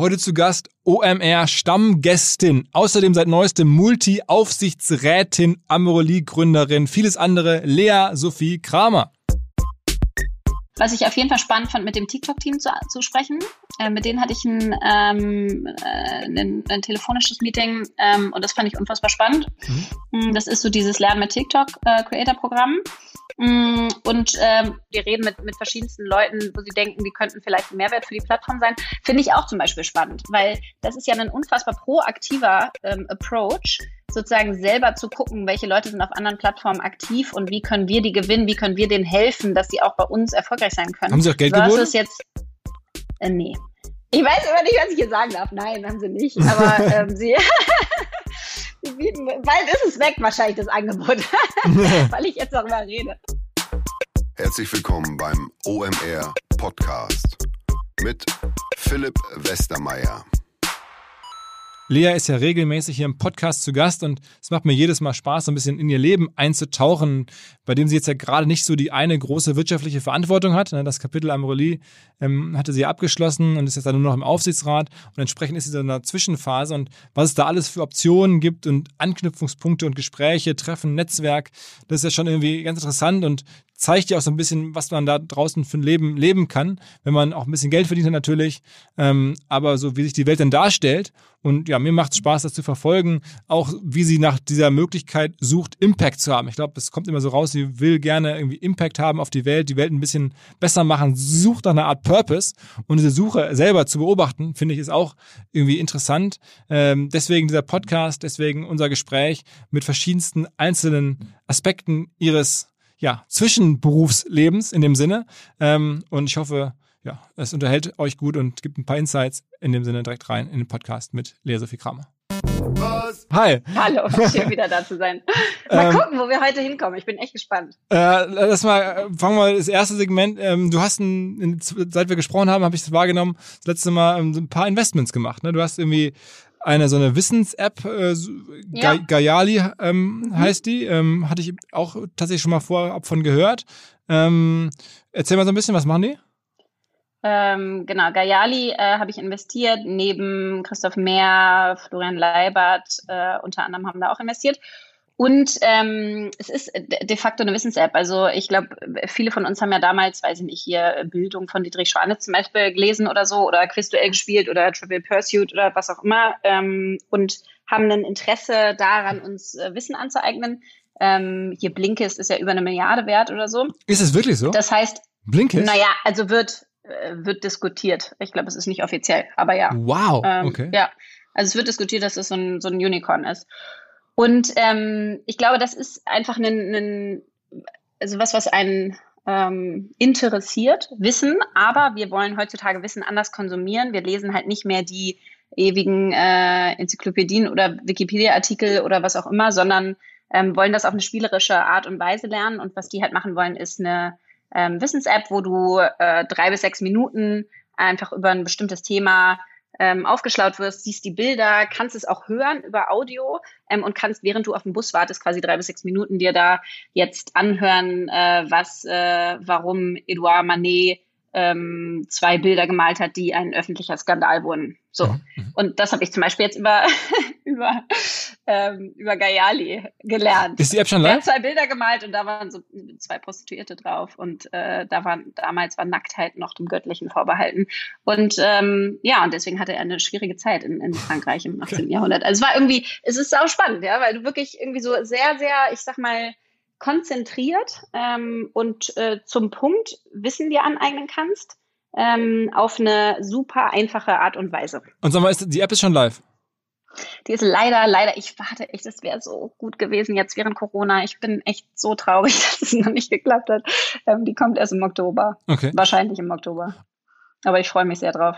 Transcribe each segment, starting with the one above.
Heute zu Gast OMR Stammgästin, außerdem seit neuestem Multi-Aufsichtsrätin, Amorelie-Gründerin, vieles andere, Lea Sophie Kramer. Was ich auf jeden Fall spannend fand, mit dem TikTok-Team zu, zu sprechen. Äh, mit denen hatte ich ein, ähm, äh, ein, ein telefonisches Meeting ähm, und das fand ich unfassbar spannend. Mhm. Das ist so dieses Lernen mit TikTok-Creator-Programm. Äh, Mm, und ähm, wir reden mit, mit verschiedensten Leuten, wo sie denken, die könnten vielleicht ein Mehrwert für die Plattform sein. Finde ich auch zum Beispiel spannend, weil das ist ja ein unfassbar proaktiver ähm, Approach, sozusagen selber zu gucken, welche Leute sind auf anderen Plattformen aktiv und wie können wir die gewinnen, wie können wir denen helfen, dass sie auch bei uns erfolgreich sein können. Haben Sie auch Geld Versus jetzt äh, Nee. Ich weiß immer nicht, was ich hier sagen darf. Nein, haben sie nicht. Aber ähm, sie Sie bieten, bald ist es weg wahrscheinlich, das Angebot, weil ich jetzt darüber rede. Herzlich willkommen beim OMR Podcast mit Philipp Westermeier. Lea ist ja regelmäßig hier im Podcast zu Gast und es macht mir jedes Mal Spaß, so ein bisschen in ihr Leben einzutauchen, bei dem sie jetzt ja gerade nicht so die eine große wirtschaftliche Verantwortung hat. Ne, das Kapitel Amorelie ähm, hatte sie abgeschlossen und ist jetzt dann nur noch im Aufsichtsrat und entsprechend ist sie in einer Zwischenphase und was es da alles für Optionen gibt und Anknüpfungspunkte und Gespräche, Treffen, Netzwerk, das ist ja schon irgendwie ganz interessant und zeigt ja auch so ein bisschen, was man da draußen für ein Leben leben kann, wenn man auch ein bisschen Geld verdient hat natürlich, ähm, aber so wie sich die Welt dann darstellt. Und ja, mir macht es Spaß, das zu verfolgen, auch wie sie nach dieser Möglichkeit sucht, Impact zu haben. Ich glaube, es kommt immer so raus, sie will gerne irgendwie Impact haben auf die Welt, die Welt ein bisschen besser machen, sucht nach einer Art Purpose. Und diese Suche selber zu beobachten, finde ich, ist auch irgendwie interessant. Ähm, deswegen dieser Podcast, deswegen unser Gespräch mit verschiedensten einzelnen Aspekten ihres ja, Zwischenberufslebens in dem Sinne. Ähm, und ich hoffe, ja, es unterhält euch gut und gibt ein paar Insights in dem Sinne direkt rein in den Podcast mit Lea Sophie Kramer. Was? Hi. Hallo, schön wieder da zu sein. Mal ähm, gucken, wo wir heute hinkommen. Ich bin echt gespannt. Äh, lass mal, fangen wir das erste Segment. Ähm, du hast, ein, seit wir gesprochen haben, habe ich es wahrgenommen, das letzte Mal ähm, ein paar Investments gemacht. Ne? Du hast irgendwie eine so eine Wissens-App, äh, ja. Gayali ähm, mhm. heißt die, ähm, hatte ich auch tatsächlich schon mal vorab von gehört. Ähm, erzähl mal so ein bisschen, was machen die? Ähm, genau, Gayali äh, habe ich investiert, neben Christoph Mehr, Florian Leibert, äh, unter anderem haben da auch investiert. Und ähm, es ist de facto eine Wissens-App. Also ich glaube, viele von uns haben ja damals, weiß ich nicht, hier Bildung von Dietrich Schwane zum Beispiel gelesen oder so oder Quizduell gespielt oder Trivial Pursuit oder was auch immer ähm, und haben ein Interesse daran, uns äh, Wissen anzueignen. Ähm, hier Blinkist ist ja über eine Milliarde wert oder so. Ist es wirklich so? Das heißt, Blinkist? Naja, also wird, äh, wird diskutiert. Ich glaube, es ist nicht offiziell, aber ja. Wow. Ähm, okay. Ja. Also es wird diskutiert, dass es so ein, so ein Unicorn ist. Und ähm, ich glaube, das ist einfach ein, ein also was, was einen ähm, interessiert, Wissen, aber wir wollen heutzutage Wissen anders konsumieren. Wir lesen halt nicht mehr die ewigen äh, Enzyklopädien oder Wikipedia-Artikel oder was auch immer, sondern ähm, wollen das auf eine spielerische Art und Weise lernen. Und was die halt machen wollen, ist eine ähm, Wissens-App, wo du äh, drei bis sechs Minuten einfach über ein bestimmtes Thema ähm, aufgeschlaut wirst, siehst die Bilder, kannst es auch hören über Audio ähm, und kannst, während du auf dem Bus wartest, quasi drei bis sechs Minuten dir da jetzt anhören, äh, was, äh, warum Edouard Manet ähm, zwei Bilder gemalt hat, die ein öffentlicher Skandal wurden. So. Mhm. Und das habe ich zum Beispiel jetzt über, über, ähm, über Gayali gelernt. Ist die App schon live? Er hat zwei Bilder gemalt und da waren so zwei Prostituierte drauf und äh, da waren damals war Nacktheit noch dem Göttlichen vorbehalten. Und ähm, ja, und deswegen hatte er eine schwierige Zeit in, in Frankreich im 18. Okay. Jahrhundert. Also es war irgendwie, es ist auch spannend, ja, weil du wirklich irgendwie so sehr, sehr, ich sag mal, konzentriert ähm, und äh, zum Punkt Wissen dir aneignen kannst, ähm, auf eine super einfache Art und Weise. Und sag mal, ist, die App ist schon live? Die ist leider, leider, ich warte echt, es wäre so gut gewesen jetzt während Corona. Ich bin echt so traurig, dass es noch nicht geklappt hat. Ähm, die kommt erst im Oktober. Okay. Wahrscheinlich im Oktober. Aber ich freue mich sehr drauf.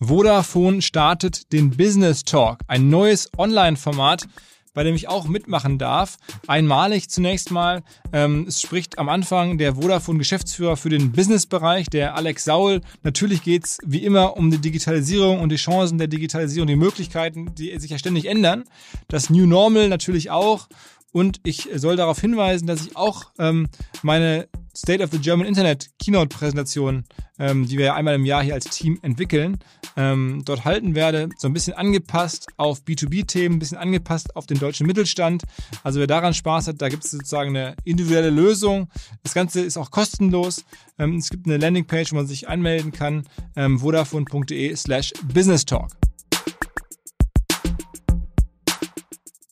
Vodafone startet den Business Talk, ein neues Online-Format, bei dem ich auch mitmachen darf. Einmalig zunächst mal. Ähm, es spricht am Anfang der Vodafone-Geschäftsführer für den Businessbereich, der Alex Saul. Natürlich geht es wie immer um die Digitalisierung und die Chancen der Digitalisierung, die Möglichkeiten, die sich ja ständig ändern. Das New Normal natürlich auch. Und ich soll darauf hinweisen, dass ich auch ähm, meine State of the German Internet Keynote-Präsentation, ähm, die wir ja einmal im Jahr hier als Team entwickeln, ähm, dort halten werde. So ein bisschen angepasst auf B2B-Themen, ein bisschen angepasst auf den deutschen Mittelstand. Also wer daran Spaß hat, da gibt es sozusagen eine individuelle Lösung. Das Ganze ist auch kostenlos. Ähm, es gibt eine Landingpage, wo man sich anmelden kann, ähm, vodafone.de slash business talk.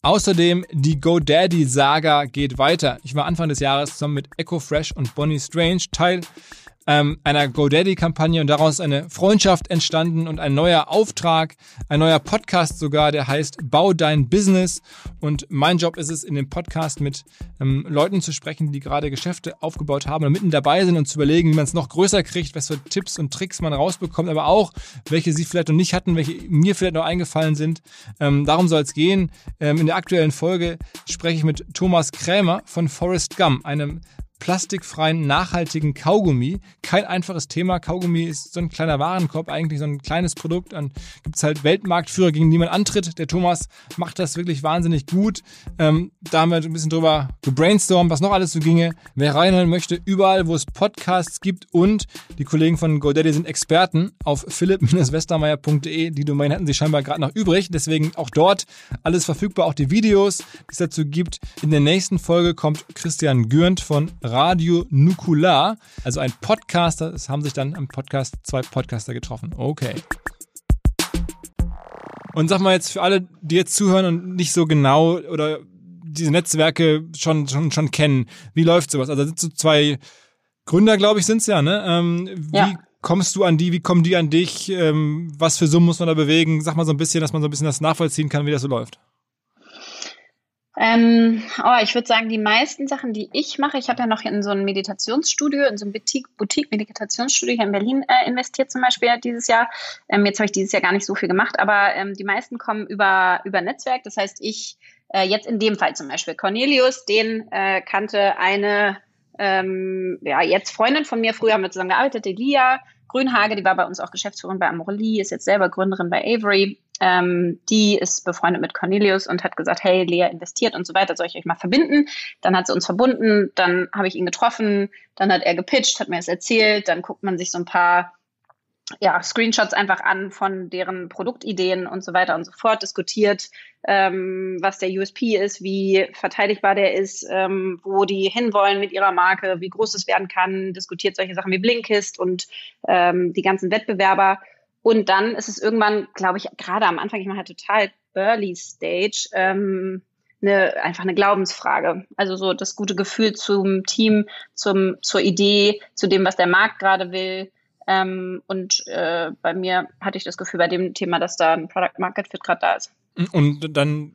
Außerdem die GoDaddy-Saga geht weiter. Ich war Anfang des Jahres zusammen mit Echo Fresh und Bonnie Strange Teil ähm, einer GoDaddy-Kampagne und daraus eine Freundschaft entstanden und ein neuer Auftrag, ein neuer Podcast sogar, der heißt Bau dein Business. Und mein Job ist es, in dem Podcast mit ähm, Leuten zu sprechen, die gerade Geschäfte aufgebaut haben und mitten dabei sind und zu überlegen, wie man es noch größer kriegt, was für Tipps und Tricks man rausbekommt, aber auch, welche sie vielleicht noch nicht hatten, welche mir vielleicht noch eingefallen sind. Ähm, darum soll es gehen. Ähm, in der aktuellen Folge spreche ich mit Thomas Krämer von Forest Gum, einem plastikfreien, nachhaltigen Kaugummi. Kein einfaches Thema. Kaugummi ist so ein kleiner Warenkorb, eigentlich so ein kleines Produkt. Dann gibt es halt Weltmarktführer, gegen die man antritt. Der Thomas macht das wirklich wahnsinnig gut. Ähm, da haben wir ein bisschen drüber gebrainstormt, was noch alles so ginge. Wer reinhören möchte, überall, wo es Podcasts gibt und die Kollegen von GoDaddy sind Experten auf philipp-westermeier.de. Die Domain hatten sie scheinbar gerade noch übrig. Deswegen auch dort alles verfügbar, auch die Videos, die es dazu gibt. In der nächsten Folge kommt Christian Gürnt von Radio Nukular, also ein Podcaster. Es haben sich dann im Podcast zwei Podcaster getroffen. Okay. Und sag mal jetzt für alle, die jetzt zuhören und nicht so genau oder diese Netzwerke schon, schon, schon kennen, wie läuft sowas? Also sind so zwei Gründer, glaube ich, sind es ja, ne? Ähm, wie ja. kommst du an die, wie kommen die an dich? Ähm, was für Summen muss man da bewegen? Sag mal so ein bisschen, dass man so ein bisschen das nachvollziehen kann, wie das so läuft. Ähm, oh, ich würde sagen, die meisten Sachen, die ich mache, ich habe ja noch in so ein Meditationsstudio, in so ein Boutique-Meditationsstudio hier in Berlin äh, investiert zum Beispiel dieses Jahr. Ähm, jetzt habe ich dieses Jahr gar nicht so viel gemacht, aber ähm, die meisten kommen über, über Netzwerk. Das heißt, ich äh, jetzt in dem Fall zum Beispiel Cornelius, den äh, kannte eine ähm, ja, jetzt Freundin von mir, früher haben wir zusammen gearbeitet, die Grünhage, die war bei uns auch Geschäftsführerin bei Amorelie, ist jetzt selber Gründerin bei Avery ähm, die ist befreundet mit Cornelius und hat gesagt, hey, Lea investiert und so weiter, soll ich euch mal verbinden? Dann hat sie uns verbunden, dann habe ich ihn getroffen, dann hat er gepitcht, hat mir das erzählt, dann guckt man sich so ein paar ja, Screenshots einfach an von deren Produktideen und so weiter und so fort, diskutiert, ähm, was der USP ist, wie verteidigbar der ist, ähm, wo die hinwollen mit ihrer Marke, wie groß es werden kann, diskutiert solche Sachen wie Blinkist und ähm, die ganzen Wettbewerber und dann ist es irgendwann, glaube ich, gerade am Anfang, ich mache halt total Early Stage, ähm, eine, einfach eine Glaubensfrage. Also so das gute Gefühl zum Team, zum, zur Idee, zu dem, was der Markt gerade will. Ähm, und äh, bei mir hatte ich das Gefühl bei dem Thema, dass da ein Product Market Fit gerade da ist. Und dann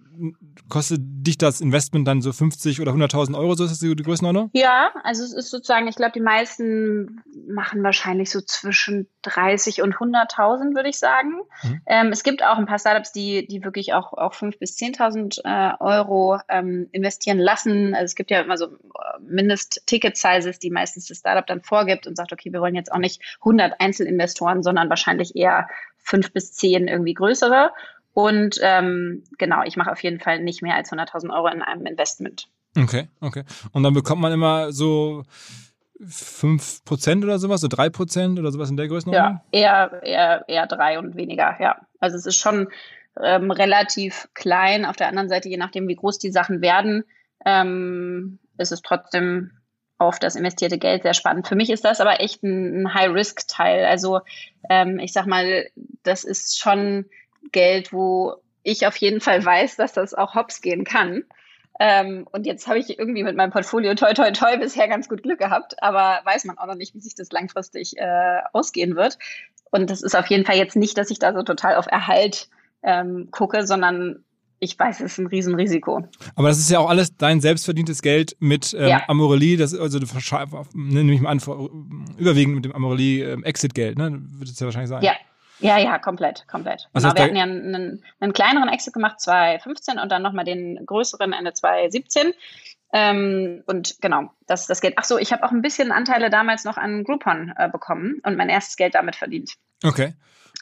kostet dich das Investment dann so 50 oder 100.000 Euro, so ist das die, Größenordnung? Ja, also es ist sozusagen, ich glaube, die meisten machen wahrscheinlich so zwischen 30 und 100.000, würde ich sagen. Mhm. Ähm, es gibt auch ein paar Startups, die, die wirklich auch, auch 5.000 bis 10.000 äh, Euro ähm, investieren lassen. Also es gibt ja immer so äh, Mindest-Ticket-Sizes, die meistens das Startup dann vorgibt und sagt, okay, wir wollen jetzt auch nicht 100 Einzelinvestoren, sondern wahrscheinlich eher fünf bis zehn irgendwie größere. Und ähm, genau, ich mache auf jeden Fall nicht mehr als 100.000 Euro in einem Investment. Okay, okay. Und dann bekommt man immer so 5% oder sowas, so 3% oder sowas in der Größenordnung? Ja, eher, eher, eher drei und weniger, ja. Also es ist schon ähm, relativ klein. Auf der anderen Seite, je nachdem, wie groß die Sachen werden, ähm, ist es trotzdem auf das investierte Geld sehr spannend. Für mich ist das aber echt ein, ein High-Risk-Teil. Also ähm, ich sag mal, das ist schon Geld, wo ich auf jeden Fall weiß, dass das auch hops gehen kann. Ähm, und jetzt habe ich irgendwie mit meinem Portfolio toi toi toi bisher ganz gut Glück gehabt, aber weiß man auch noch nicht, wie sich das langfristig äh, ausgehen wird. Und das ist auf jeden Fall jetzt nicht, dass ich da so total auf Erhalt ähm, gucke, sondern ich weiß, es ist ein Riesenrisiko. Aber das ist ja auch alles dein selbstverdientes Geld mit ähm, ja. Amorelie, das also nehme ich mal an, überwiegend mit dem Amorelie ähm, Exit-Geld, ne? Wird es ja wahrscheinlich sein. Ja, ja, ja, komplett, komplett. Was genau, wir hatten ja einen, einen, kleineren Exit gemacht, 2015 und dann nochmal den größeren Ende 2017. Ähm, und genau, das, das Geld. Ach so, ich habe auch ein bisschen Anteile damals noch an Groupon äh, bekommen und mein erstes Geld damit verdient. Okay.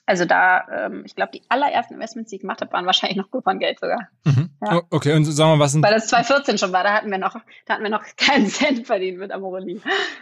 Also da, ähm, ich glaube, die allerersten Investments, die ich gemacht habe, waren wahrscheinlich noch Coupon-Geld sogar. Mhm. Ja. Okay, und sagen wir, was sind... Weil das 2014 schon war, da hatten wir noch, da hatten wir noch keinen Cent verdient mit Amorelie.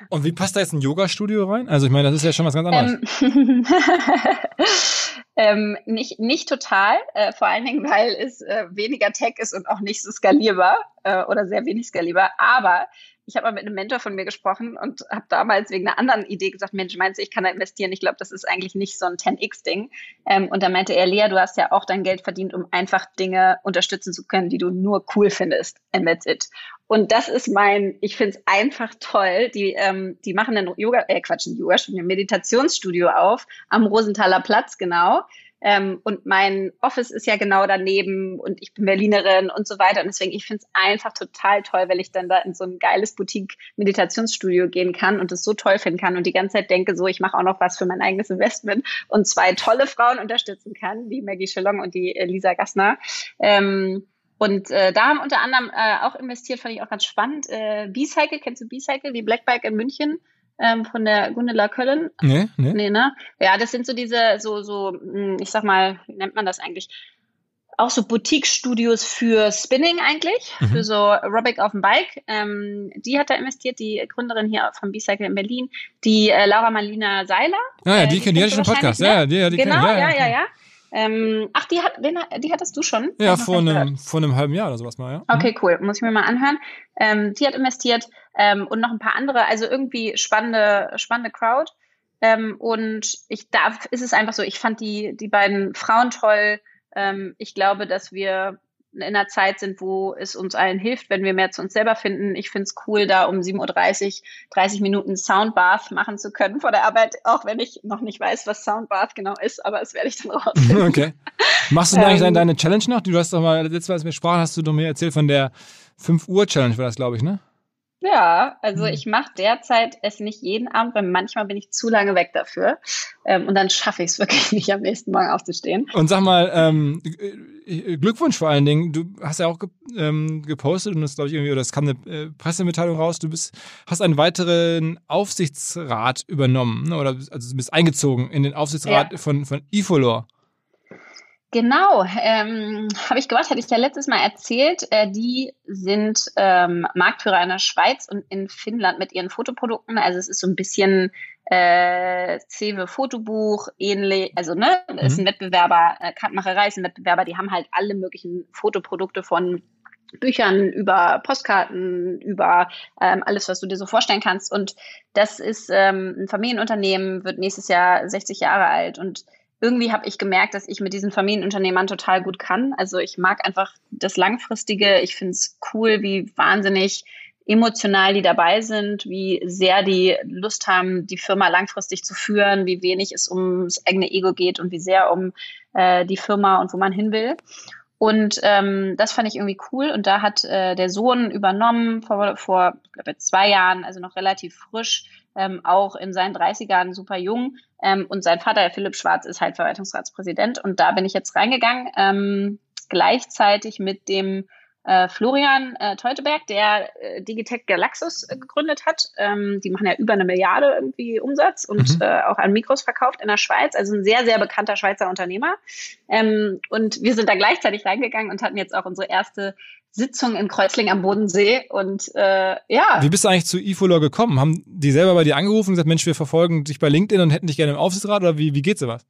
Und wie passt da jetzt ein Yoga-Studio rein? Also ich meine, das ist ja schon was ganz anderes. Ähm, ähm, nicht, nicht total, äh, vor allen Dingen, weil es äh, weniger Tech ist und auch nicht so skalierbar äh, oder sehr wenig skalierbar. Aber ich habe mal mit einem Mentor von mir gesprochen und habe damals wegen einer anderen Idee gesagt, Mensch, meinst du, ich kann da investieren? Ich glaube, das ist eigentlich nicht so ein 10x-Ding. Ähm, und da meinte er, Lea, du hast ja auch dein Geld verdient, um einfach Dinge unterstützen zu können, die du nur cool findest. And that's it. Und das ist mein, ich finde es einfach toll. Die, ähm, die machen ein Yoga, äh Quatsch, ein Yoga-Studio, Meditationsstudio auf am Rosenthaler Platz, genau. Ähm, und mein Office ist ja genau daneben und ich bin Berlinerin und so weiter. Und deswegen, ich finde es einfach total toll, wenn ich dann da in so ein geiles Boutique-Meditationsstudio gehen kann und es so toll finden kann und die ganze Zeit denke, so, ich mache auch noch was für mein eigenes Investment und zwei tolle Frauen unterstützen kann, die Maggie Chalong und die Lisa Gassner. Ähm, und äh, da haben unter anderem äh, auch investiert, fand ich auch ganz spannend. Äh, B-Cycle, kennst du B-Cycle, die Black Bike in München? Ähm, von der Gundela Köllen. Nee, nee. Nee, ne? Ja, das sind so diese, so, so, hm, ich sag mal, wie nennt man das eigentlich? Auch so Boutique-Studios für Spinning eigentlich, mhm. für so Aerobic auf dem Bike. Ähm, die hat da investiert, die Gründerin hier vom B-Cycle in Berlin, die äh, Laura Marlina Seiler. Ah, ja, die, äh, die, die hatte ich schon Podcast. Ja, ja, die, die genau, kenn, ja, ja, ja. ja. Ähm, ach, die, hat, wen, die hattest du schon? Ja, vor einem, vor einem halben Jahr oder sowas mal, ja. Okay, cool. Muss ich mir mal anhören. Ähm, die hat investiert ähm, und noch ein paar andere. Also irgendwie spannende, spannende Crowd. Ähm, und ich darf, ist es einfach so, ich fand die, die beiden Frauen toll. Ähm, ich glaube, dass wir in einer Zeit sind, wo es uns allen hilft, wenn wir mehr zu uns selber finden. Ich finde es cool, da um 7.30 Uhr 30 Minuten Soundbath machen zu können vor der Arbeit, auch wenn ich noch nicht weiß, was Soundbath genau ist, aber das werde ich dann rausfinden. Okay. Machst du eigentlich ähm, deine Challenge noch? Du hast doch mal, letztes Mal, als wir sprachen, hast du doch mir erzählt von der 5 Uhr Challenge, war das, glaube ich, ne? Ja, also mhm. ich mache derzeit es nicht jeden Abend, weil manchmal bin ich zu lange weg dafür. Ähm, und dann schaffe ich es wirklich nicht, am nächsten Morgen aufzustehen. Und sag mal, ähm, äh, Glückwunsch vor allen Dingen. Du hast ja auch ge ähm, gepostet und das glaube ich irgendwie, oder es kam eine äh, Pressemitteilung raus, du bist, hast einen weiteren Aufsichtsrat übernommen, ne? oder also du bist eingezogen in den Aufsichtsrat ja. von, von Ifolor. Genau, ähm, habe ich gemacht, hatte ich ja letztes Mal erzählt. Äh, die sind ähm, Marktführer in der Schweiz und in Finnland mit ihren Fotoprodukten. Also es ist so ein bisschen äh, Cewe Fotobuch ähnlich, also ne, mhm. ist ein Wettbewerber, äh, Kartenmacherei ist ein Wettbewerber, die haben halt alle möglichen Fotoprodukte von Büchern, über Postkarten, über ähm, alles, was du dir so vorstellen kannst. Und das ist ähm, ein Familienunternehmen, wird nächstes Jahr 60 Jahre alt und irgendwie habe ich gemerkt, dass ich mit diesen Familienunternehmern total gut kann. Also ich mag einfach das Langfristige. Ich finde es cool, wie wahnsinnig emotional die dabei sind, wie sehr die Lust haben, die Firma langfristig zu führen, wie wenig es ums eigene Ego geht und wie sehr um äh, die Firma und wo man hin will. Und ähm, das fand ich irgendwie cool. Und da hat äh, der Sohn übernommen vor, vor ich glaube, zwei Jahren, also noch relativ frisch, ähm, auch in seinen 30ern super jung. Ähm, und sein Vater, der Philipp Schwarz, ist halt Verwaltungsratspräsident. Und da bin ich jetzt reingegangen, ähm, gleichzeitig mit dem äh, Florian äh, Teuteberg, der äh, Digitech Galaxus äh, gegründet hat. Ähm, die machen ja über eine Milliarde irgendwie Umsatz und mhm. äh, auch an Mikros verkauft in der Schweiz. Also ein sehr, sehr bekannter Schweizer Unternehmer. Ähm, und wir sind da gleichzeitig reingegangen und hatten jetzt auch unsere erste Sitzung in Kreuzling am Bodensee und äh, ja. Wie bist du eigentlich zu Ifolor gekommen? Haben die selber bei dir angerufen und gesagt, Mensch, wir verfolgen dich bei LinkedIn und hätten dich gerne im Aufsichtsrat oder wie, wie geht sowas?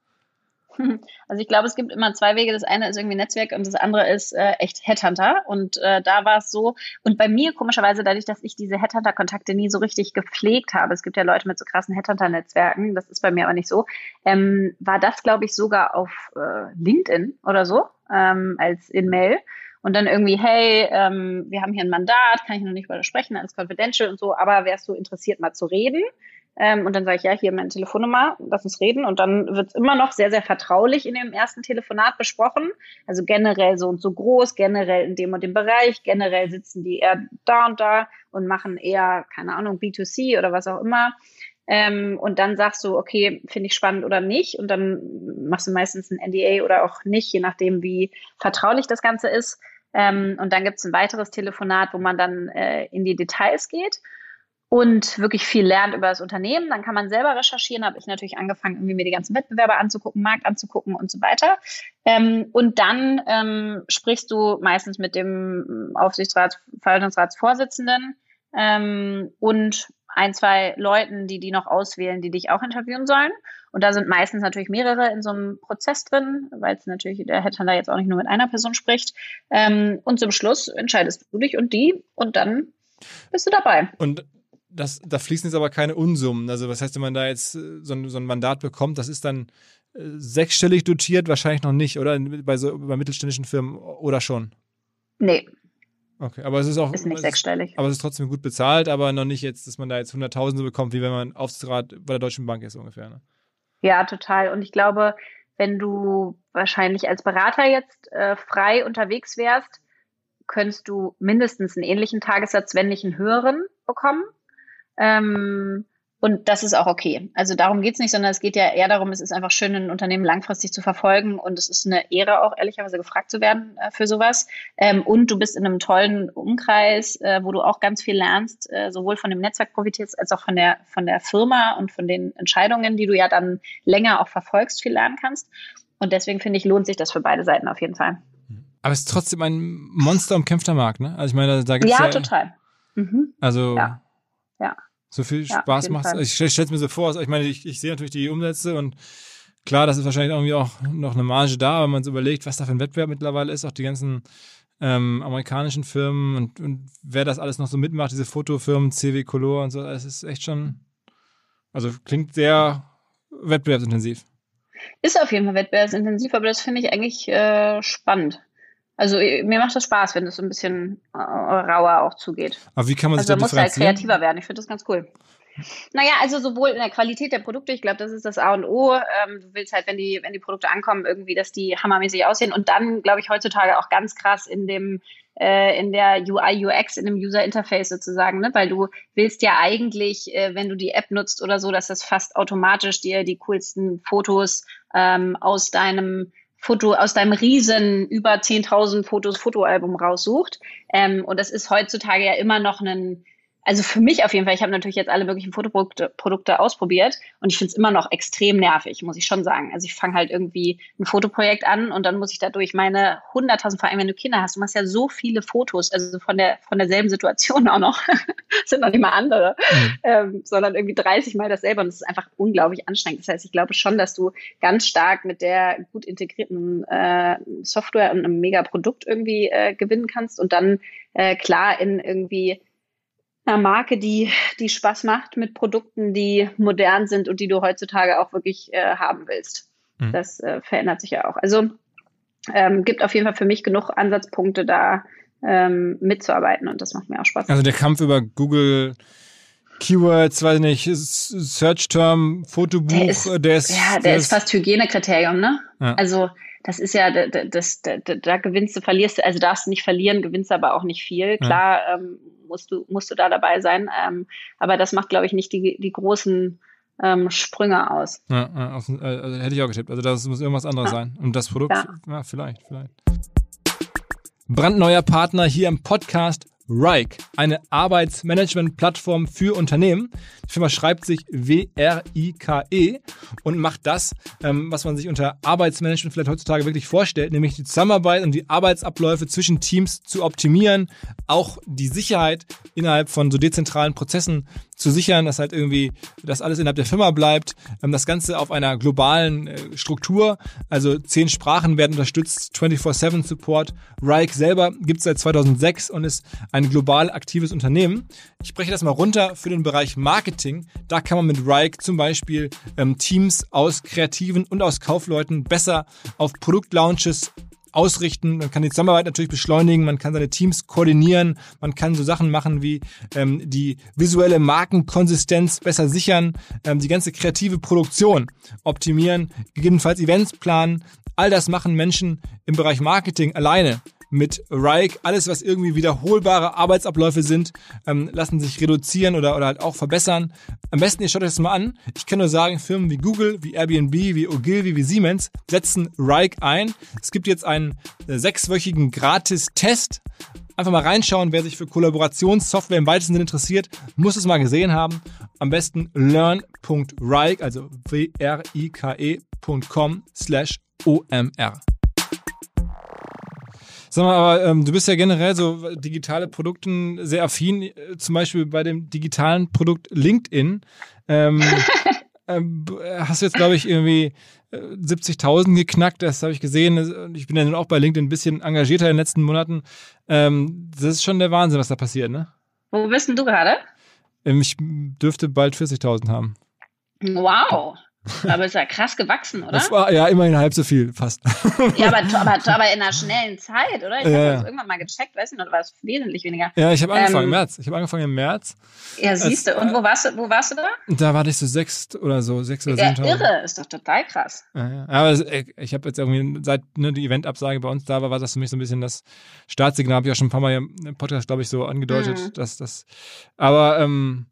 Also ich glaube, es gibt immer zwei Wege. Das eine ist irgendwie Netzwerk und das andere ist äh, echt Headhunter. Und äh, da war es so. Und bei mir komischerweise, dadurch, dass ich diese Headhunter-Kontakte nie so richtig gepflegt habe, es gibt ja Leute mit so krassen Headhunter-Netzwerken, das ist bei mir aber nicht so, ähm, war das, glaube ich, sogar auf äh, LinkedIn oder so ähm, als in Mail. Und dann irgendwie, hey, ähm, wir haben hier ein Mandat, kann ich noch nicht das sprechen, alles confidential und so, aber wärst du interessiert, mal zu reden? Ähm, und dann sage ich, ja, hier meine Telefonnummer, lass uns reden. Und dann wird es immer noch sehr, sehr vertraulich in dem ersten Telefonat besprochen. Also generell so und so groß, generell in dem und dem Bereich, generell sitzen die eher da und da und machen eher, keine Ahnung, B2C oder was auch immer. Ähm, und dann sagst du, okay, finde ich spannend oder nicht. Und dann machst du meistens ein NDA oder auch nicht, je nachdem, wie vertraulich das Ganze ist. Ähm, und dann gibt es ein weiteres Telefonat, wo man dann äh, in die Details geht. Und wirklich viel lernt über das Unternehmen. Dann kann man selber recherchieren. Habe ich natürlich angefangen, irgendwie mir die ganzen Wettbewerber anzugucken, Markt anzugucken und so weiter. Ähm, und dann ähm, sprichst du meistens mit dem Aufsichtsrats, Verwaltungsratsvorsitzenden ähm, und ein, zwei Leuten, die die noch auswählen, die dich auch interviewen sollen. Und da sind meistens natürlich mehrere in so einem Prozess drin, weil es natürlich der Headhunter jetzt auch nicht nur mit einer Person spricht. Ähm, und zum Schluss entscheidest du dich und die und dann bist du dabei. Und das, da fließen jetzt aber keine Unsummen. Also was heißt, wenn man da jetzt äh, so ein, so ein Mandat bekommt, das ist dann äh, sechsstellig dotiert, wahrscheinlich noch nicht, oder? Bei, so, bei mittelständischen Firmen oder schon? Nee. Okay, aber es ist auch. Ist nicht sechsstellig. aber es ist trotzdem gut bezahlt, aber noch nicht jetzt, dass man da jetzt Hunderttausende bekommt, wie wenn man Aufsichtsrat bei der Deutschen Bank ist ungefähr. Ne? Ja, total. Und ich glaube, wenn du wahrscheinlich als Berater jetzt äh, frei unterwegs wärst, könntest du mindestens einen ähnlichen Tagessatz, wenn nicht einen höheren, bekommen. Ähm, und das ist auch okay. Also darum geht's nicht, sondern es geht ja eher darum, es ist einfach schön, ein Unternehmen langfristig zu verfolgen und es ist eine Ehre auch ehrlicherweise gefragt zu werden äh, für sowas. Ähm, und du bist in einem tollen Umkreis, äh, wo du auch ganz viel lernst, äh, sowohl von dem Netzwerk profitierst, als auch von der, von der Firma und von den Entscheidungen, die du ja dann länger auch verfolgst, viel lernen kannst. Und deswegen finde ich, lohnt sich das für beide Seiten auf jeden Fall. Aber es ist trotzdem ein monster umkämpfter Markt, ne? Also ich meine, da gibt's ja, ja total. Mhm. Also Ja. Ja. So viel Ja, Spaß macht. Ich stelle es mir so vor, also ich meine, ich, ich sehe natürlich die Umsätze und klar, das ist wahrscheinlich irgendwie auch noch eine Marge da, wenn man so überlegt, was da für ein Wettbewerb mittlerweile ist, auch die ganzen ähm, amerikanischen Firmen und, und wer das alles noch so mitmacht, diese Fotofirmen, CW Color und so, das ist echt schon, also klingt sehr wettbewerbsintensiv. Ist auf jeden Fall wettbewerbsintensiv, aber das finde ich eigentlich äh, spannend. Also äh, mir macht das Spaß, wenn es so ein bisschen äh, rauer auch zugeht. Aber wie kann man Also sich da da muss halt differenzieren? kreativer werden. Ich finde das ganz cool. Naja, also sowohl in der Qualität der Produkte, ich glaube, das ist das A und O. Ähm, du willst halt, wenn die, wenn die Produkte ankommen, irgendwie, dass die hammermäßig aussehen. Und dann, glaube ich, heutzutage auch ganz krass in dem, äh, in der UI, UX, in dem User Interface sozusagen, ne? Weil du willst ja eigentlich, äh, wenn du die App nutzt oder so, dass das fast automatisch dir die coolsten Fotos ähm, aus deinem Foto, aus deinem riesen über 10.000 Fotos Fotoalbum raussucht. Ähm, und das ist heutzutage ja immer noch ein, also für mich auf jeden Fall, ich habe natürlich jetzt alle möglichen Fotoprodukte Produkte ausprobiert und ich finde es immer noch extrem nervig, muss ich schon sagen. Also ich fange halt irgendwie ein Fotoprojekt an und dann muss ich dadurch meine 100.000, vor allem wenn du Kinder hast, du machst ja so viele Fotos, also von der von derselben Situation auch noch, sind noch nicht mal andere, ähm, sondern irgendwie 30 Mal dasselbe und es ist einfach unglaublich anstrengend. Das heißt, ich glaube schon, dass du ganz stark mit der gut integrierten äh, Software und einem mega Produkt irgendwie äh, gewinnen kannst und dann äh, klar in irgendwie einer Marke, die, die Spaß macht mit Produkten, die modern sind und die du heutzutage auch wirklich äh, haben willst. Mhm. Das äh, verändert sich ja auch. Also ähm, gibt auf jeden Fall für mich genug Ansatzpunkte da ähm, mitzuarbeiten und das macht mir auch Spaß. Also der Kampf über Google Keywords, weiß ich nicht, Search Term, Fotobuch, Der ist- der ist, Ja, der ist fast Hygienekriterium, ne? Ja. Also das ist ja, da, da- das, da, da, da gewinnst du, verlierst du, also darfst du nicht verlieren, gewinnst aber auch nicht viel. Klar ähm, musst du musst du da dabei sein, ähm, aber das macht, glaube ich, nicht die, die großen ähm, Sprünge aus. Ja, ja, aus, äh, also hätte ich auch getippt. Also das muss irgendwas anderes Ja. sein. Und das Produkt, ja. Ja. vielleicht, vielleicht. Brandneuer Partner hier im Podcast Rike, eine Arbeitsmanagement-Plattform für Unternehmen. Die Firma schreibt sich W-R-I-K-E und macht das, ähm, was man sich unter Arbeitsmanagement vielleicht heutzutage wirklich vorstellt, nämlich die Zusammenarbeit und die Arbeitsabläufe zwischen Teams zu optimieren, auch die Sicherheit innerhalb von so dezentralen Prozessen zu sichern, dass halt irgendwie das alles innerhalb der Firma bleibt, ähm, das Ganze auf einer globalen äh, Struktur, also zehn Sprachen werden unterstützt, 24-7 Support. Rike selber gibt es seit 2006 und ist ein global aktives Unternehmen. Ich spreche das mal runter für den Bereich Marketing. Da kann man mit Rike zum Beispiel ähm, Teams aus Kreativen und aus Kaufleuten besser auf Produktlaunches ausrichten. Man kann die Zusammenarbeit natürlich beschleunigen, man kann seine Teams koordinieren, man kann so Sachen machen wie ähm, die visuelle Markenkonsistenz besser sichern, ähm, die ganze kreative Produktion optimieren, gegebenenfalls Events planen. All das machen Menschen im Bereich Marketing alleine mit Rike. Alles, was irgendwie wiederholbare Arbeitsabläufe sind, ähm, lassen sich reduzieren oder, oder halt auch verbessern. Am besten, ihr schaut euch das mal an. Ich kann nur sagen, Firmen wie Google, wie Airbnb, wie Ogilvy, wie Siemens setzen Rike ein. Es gibt jetzt einen äh, sechswöchigen Gratis-Test Einfach mal reinschauen, wer sich für Kollaborationssoftware im weitesten Sinne interessiert, muss es mal gesehen haben. Am besten learn.rike, also w-r-i-k-e.com slash omr. Sag mal, aber ähm, du bist ja generell so digitale Produkten sehr affin, äh, zum Beispiel bei dem digitalen Produkt LinkedIn. Ähm, ähm, hast du jetzt, glaube ich, irgendwie 70.000 äh, geknackt, das habe ich gesehen. Ich bin ja nun auch bei LinkedIn ein bisschen engagierter in den letzten Monaten. Ähm, das ist schon der Wahnsinn, was da passiert, ne? Wo bist denn du gerade? Ähm, ich dürfte bald 40.000 haben. Wow. Aber ist ja krass gewachsen, oder? Das war ja immerhin halb so viel, fast. Ja, aber, aber, aber in einer schnellen Zeit, oder? Ich ja, habe das irgendwann mal gecheckt, weißt du, oder war es wesentlich weniger? Ja, ich habe angefangen ähm, im März. Ich habe angefangen im März. Ja, siehst du. Und wo warst du, wo warst du da? Da war ich so sechs oder so, sechs oder sieben Ja, irre. Ist doch total krass. Ja, ja. Aber ich habe jetzt irgendwie, seit ne, die Eventabsage bei uns da war, war das für mich so ein bisschen das Startsignal. Habe ich ja schon ein paar Mal im Podcast, glaube ich, so angedeutet, mhm. dass das, aber, ähm,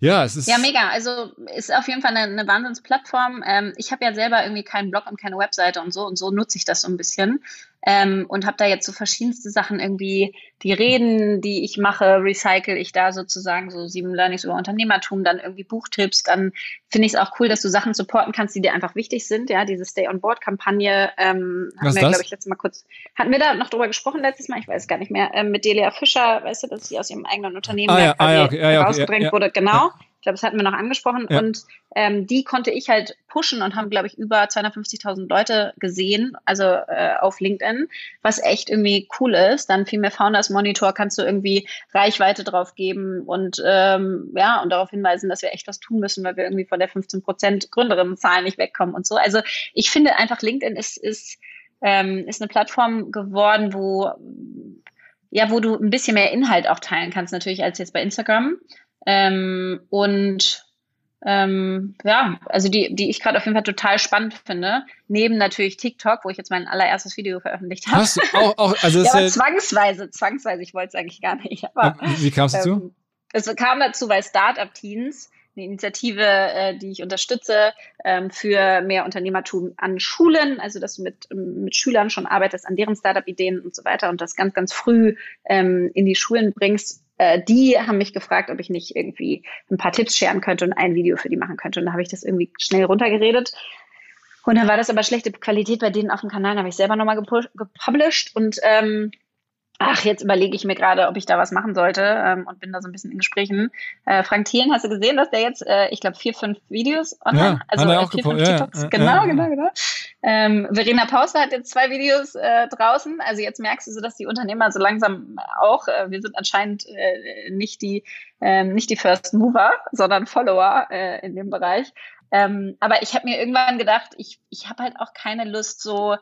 ja, es ist. Ja, mega. Also ist auf jeden Fall eine, eine Wahnsinnsplattform. Ähm, ich habe ja selber irgendwie keinen Blog und keine Webseite und so und so nutze ich das so ein bisschen ähm, und habe da jetzt so verschiedenste Sachen irgendwie, die Reden, die ich mache, recycle ich da sozusagen so sieben Learnings über Unternehmertum, dann irgendwie Buchtipps, dann finde ich es auch cool, dass du Sachen supporten kannst, die dir einfach wichtig sind, ja, diese Stay on Board Kampagne, ähm, haben wir, glaube ich, letztes Mal kurz, hatten wir da noch drüber gesprochen letztes Mal, ich weiß gar nicht mehr, ähm, mit Delia Fischer, weißt du, dass sie aus ihrem eigenen Unternehmen ah, ja, ah, ja, okay, ja, ja, rausgedrängt wurde, genau. Ich glaube, das hatten wir noch angesprochen. Ja. Und ähm, die konnte ich halt pushen und haben, glaube ich, über 250.000 Leute gesehen, also äh, auf LinkedIn, was echt irgendwie cool ist. Dann viel mehr Founders Monitor kannst du irgendwie Reichweite drauf geben und ähm, ja, und darauf hinweisen, dass wir echt was tun müssen, weil wir irgendwie von der 15 Prozent Gründerinnenzahl nicht wegkommen und so. Also ich finde einfach, LinkedIn ist, ist, ähm, ist eine Plattform geworden, wo ja, wo du ein bisschen mehr Inhalt auch teilen kannst, natürlich als jetzt bei Instagram. Ähm, und ähm, ja, also die, die ich gerade auf jeden Fall total spannend finde. Neben natürlich TikTok, wo ich jetzt mein allererstes Video veröffentlicht habe. Hast auch, auch also ja, aber zwangsweise, zwangsweise, ich wollte es eigentlich gar nicht. Aber, Wie kam es dazu? Ähm, es kam dazu, weil Startup Teens, eine Initiative, äh, die ich unterstütze, ähm, für mehr Unternehmertum an Schulen, also dass du mit, mit Schülern schon arbeitest an deren Startup-Ideen und so weiter und das ganz, ganz früh ähm, in die Schulen bringst äh, die haben mich gefragt, ob ich nicht irgendwie ein paar Tipps scheren könnte und ein Video für die machen könnte. Und da habe ich das irgendwie schnell runtergeredet. Und dann war das aber schlechte Qualität bei denen auf dem Kanal, da habe ich selber nochmal gepublished und ähm, ach, jetzt überlege ich mir gerade, ob ich da was machen sollte ähm, und bin da so ein bisschen in Gesprächen. Äh, Frank Thielen, hast du gesehen, dass der jetzt, äh, ich glaube, vier, fünf Videos online, ja, also äh, vier, fünf TikToks, ja, genau, ja, genau, genau. Ähm, Verena Pauster hat jetzt zwei Videos äh, draußen. Also jetzt merkst du so, dass die Unternehmer so langsam auch, äh, wir sind anscheinend äh, nicht die äh, nicht die First Mover, sondern Follower äh, in dem Bereich. Ähm, aber ich habe mir irgendwann gedacht, ich, ich habe halt auch keine Lust so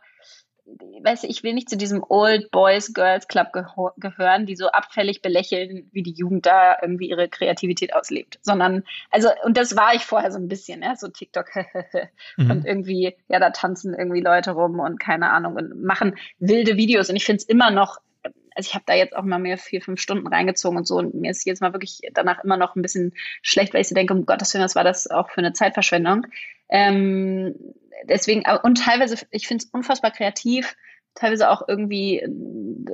weißt du, ich will nicht zu diesem Old Boys Girls Club gehören, die so abfällig belächeln, wie die Jugend da irgendwie ihre Kreativität auslebt, sondern, also, und das war ich vorher so ein bisschen, ja, so TikTok mhm. und irgendwie, ja, da tanzen irgendwie Leute rum und keine Ahnung und machen wilde Videos und ich finde es immer noch also ich habe da jetzt auch mal mehr vier, fünf Stunden reingezogen und so und mir ist jetzt mal wirklich danach immer noch ein bisschen schlecht, weil ich so denke, um Gottes Willen, was war das auch für eine Zeitverschwendung. Ähm, deswegen, und teilweise, ich finde es unfassbar kreativ, teilweise auch irgendwie äh,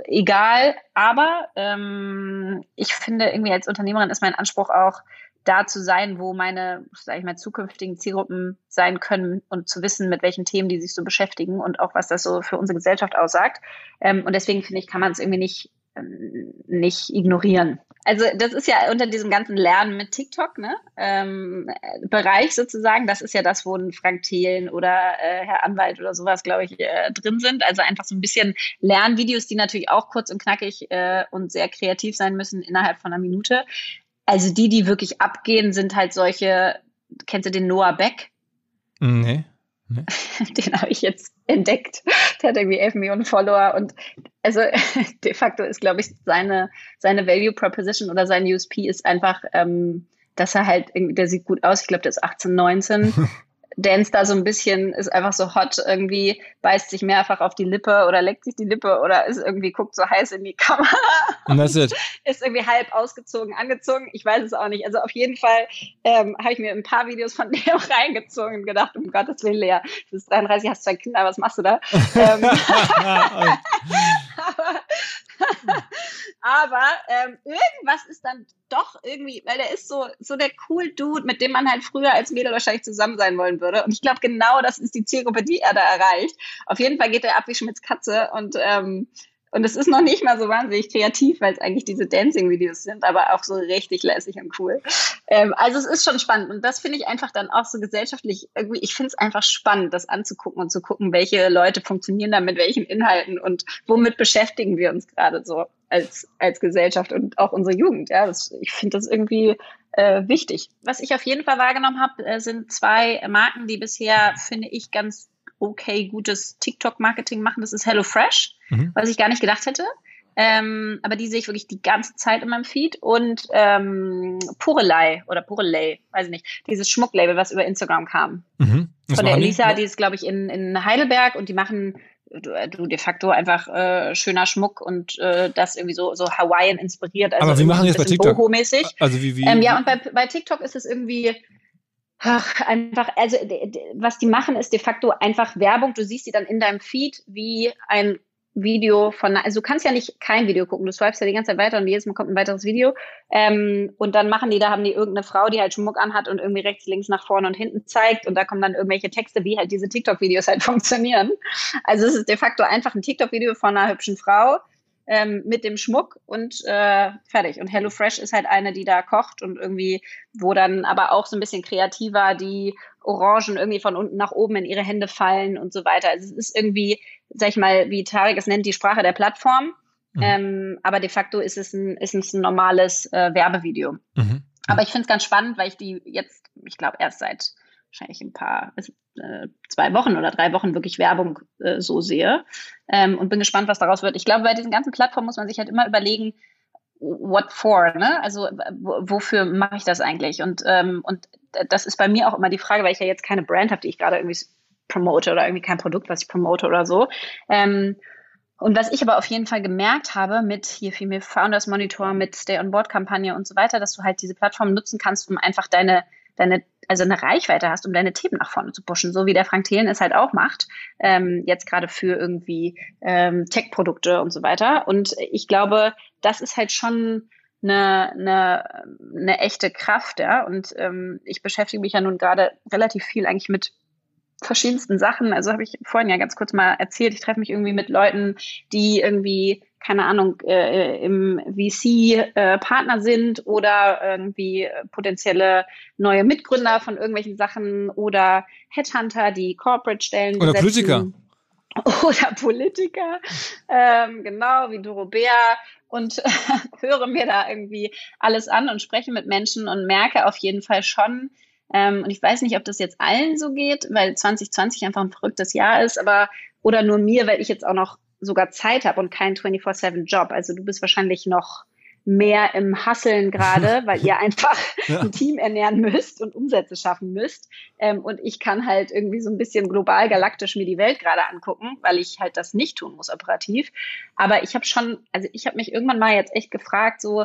egal, aber ähm, ich finde irgendwie als Unternehmerin ist mein Anspruch auch, da zu sein, wo meine, sage ich mal, zukünftigen Zielgruppen sein können und zu wissen, mit welchen Themen die sich so beschäftigen und auch was das so für unsere Gesellschaft aussagt. Ähm, und deswegen finde ich, kann man es irgendwie nicht ähm, nicht ignorieren. Also das ist ja unter diesem ganzen Lernen mit TikTok, ne? Ähm, Bereich sozusagen, das ist ja das, wo ein Frank Thelen oder äh, Herr Anwalt oder sowas, glaube ich, äh, drin sind. Also einfach so ein bisschen Lernvideos, die natürlich auch kurz und knackig äh, und sehr kreativ sein müssen innerhalb von einer Minute. Also die, die wirklich abgehen, sind halt solche, kennst du den Noah Beck? Nee. Nee. Den habe ich jetzt entdeckt. Der hat irgendwie 11 Millionen Follower und also de facto ist, glaube ich, seine, seine Value Proposition oder sein USP ist einfach, ähm, dass er halt, der sieht gut aus. Ich glaube, der ist 18, 19. dance da so ein bisschen, ist einfach so hot irgendwie, beißt sich mehrfach auf die Lippe oder leckt sich die Lippe oder ist irgendwie, guckt so heiß in die Kamera. Und das ist, ist irgendwie halb ausgezogen, angezogen. Ich weiß es auch nicht. Also auf jeden Fall ähm, habe ich mir ein paar Videos von dem reingezogen und gedacht, um Gottes Willen, Lea, du bist 33, hast zwei Kinder, was machst du da? ähm, aber, ähm, irgendwas ist dann doch irgendwie, weil der ist so, so der cool Dude, mit dem man halt früher als Mädel wahrscheinlich zusammen sein wollen würde. Und ich glaube, genau das ist die Zielgruppe, die er da erreicht. Auf jeden Fall geht er ab wie Schmitz Katze und ähm, und es ist noch nicht mal so wahnsinnig kreativ, weil es eigentlich diese Dancing-Videos sind, aber auch so richtig lässig und cool. Ähm, also es ist schon spannend. Und das finde ich einfach dann auch so gesellschaftlich irgendwie, ich finde es einfach spannend, das anzugucken und zu gucken, welche Leute funktionieren da mit welchen Inhalten und womit beschäftigen wir uns gerade so als, als Gesellschaft und auch unsere Jugend. Ja, das, ich finde das irgendwie äh, wichtig. Was ich auf jeden Fall wahrgenommen habe, äh, sind zwei Marken, die bisher, finde ich, ganz okay gutes TikTok-Marketing machen. Das ist HelloFresh, mhm. was ich gar nicht gedacht hätte. Ähm, aber die sehe ich wirklich die ganze Zeit in meinem Feed. Und ähm, Purelei oder Purelei, weiß ich nicht, dieses Schmucklabel, was über Instagram kam. Mhm. Von der Elisa, die? die ist, glaube ich, in, in Heidelberg und die machen du de facto einfach äh, schöner Schmuck und äh, das irgendwie so, so Hawaiian inspiriert. Also Aber wie machen jetzt bei TikTok? Also wie, wie, ähm, ja, und bei, bei TikTok ist es irgendwie Ach, einfach, also was die machen, ist de facto einfach Werbung. Du siehst sie dann in deinem Feed wie ein Video von, also du kannst ja nicht kein Video gucken, du swipest ja die ganze Zeit weiter und jedes Mal kommt ein weiteres Video. Ähm, und dann machen die, da haben die irgendeine Frau, die halt Schmuck anhat und irgendwie rechts, links, nach vorne und hinten zeigt und da kommen dann irgendwelche Texte, wie halt diese TikTok-Videos halt funktionieren. Also es ist de facto einfach ein TikTok-Video von einer hübschen Frau, ähm, mit dem Schmuck und äh, fertig. Und HelloFresh ist halt eine, die da kocht und irgendwie, wo dann aber auch so ein bisschen kreativer die Orangen irgendwie von unten nach oben in ihre Hände fallen und so weiter. Also es ist irgendwie, sag ich mal, wie Tarek es nennt, die Sprache der Plattform. Mhm. Ähm, aber de facto ist es ein, ist es ein normales äh, Werbevideo. Mhm. Aber ich finde es ganz spannend, weil ich die jetzt, ich glaube, erst seit wahrscheinlich ein paar, also, äh, zwei Wochen oder drei Wochen wirklich Werbung äh, so sehe ähm, und bin gespannt, was daraus wird. Ich glaube, bei diesen ganzen Plattformen muss man sich halt immer überlegen, what for, ne? Also wofür mache ich das eigentlich? Und, ähm, und das ist bei mir auch immer die Frage, weil ich ja jetzt keine Brand habe, die ich gerade irgendwie promote oder irgendwie kein Produkt, was ich promote oder so. Ähm, und was ich aber auf jeden Fall gemerkt habe mit hier Female Founders Monitor, mit Stay on Board Kampagne und so weiter, dass du halt diese Plattform nutzen kannst, um einfach deine deine, also eine Reichweite hast, um deine Themen nach vorne zu pushen, so wie der Frank Thelen es halt auch macht, ähm, jetzt gerade für irgendwie ähm, Tech-Produkte und so weiter. Und ich glaube, das ist halt schon eine, eine, eine echte Kraft, ja. Und ähm, ich beschäftige mich ja nun gerade relativ viel eigentlich mit verschiedensten Sachen. Also habe ich vorhin ja ganz kurz mal erzählt, ich treffe mich irgendwie mit Leuten, die irgendwie keine Ahnung, äh, im VC-Partner äh, sind oder irgendwie potenzielle neue Mitgründer von irgendwelchen Sachen oder Headhunter, die Corporate-Stellen Oder. Politiker. Oder Politiker, ähm, genau, wie Doro Bär und äh, höre mir da irgendwie alles an und spreche mit Menschen und merke auf jeden Fall schon, ähm, und ich weiß nicht, ob das jetzt allen so geht, weil 2020 einfach ein verrücktes Jahr ist, aber oder nur mir, weil ich jetzt auch noch sogar Zeit habe und keinen 24-7-Job. Also du bist wahrscheinlich noch mehr im Hasseln gerade, weil ihr einfach ja. ein Team ernähren müsst und Umsätze schaffen müsst. Ähm, und ich kann halt irgendwie so ein bisschen global, galaktisch mir die Welt gerade angucken, weil ich halt das nicht tun muss operativ. Aber ich habe schon, also ich habe mich irgendwann mal jetzt echt gefragt, so,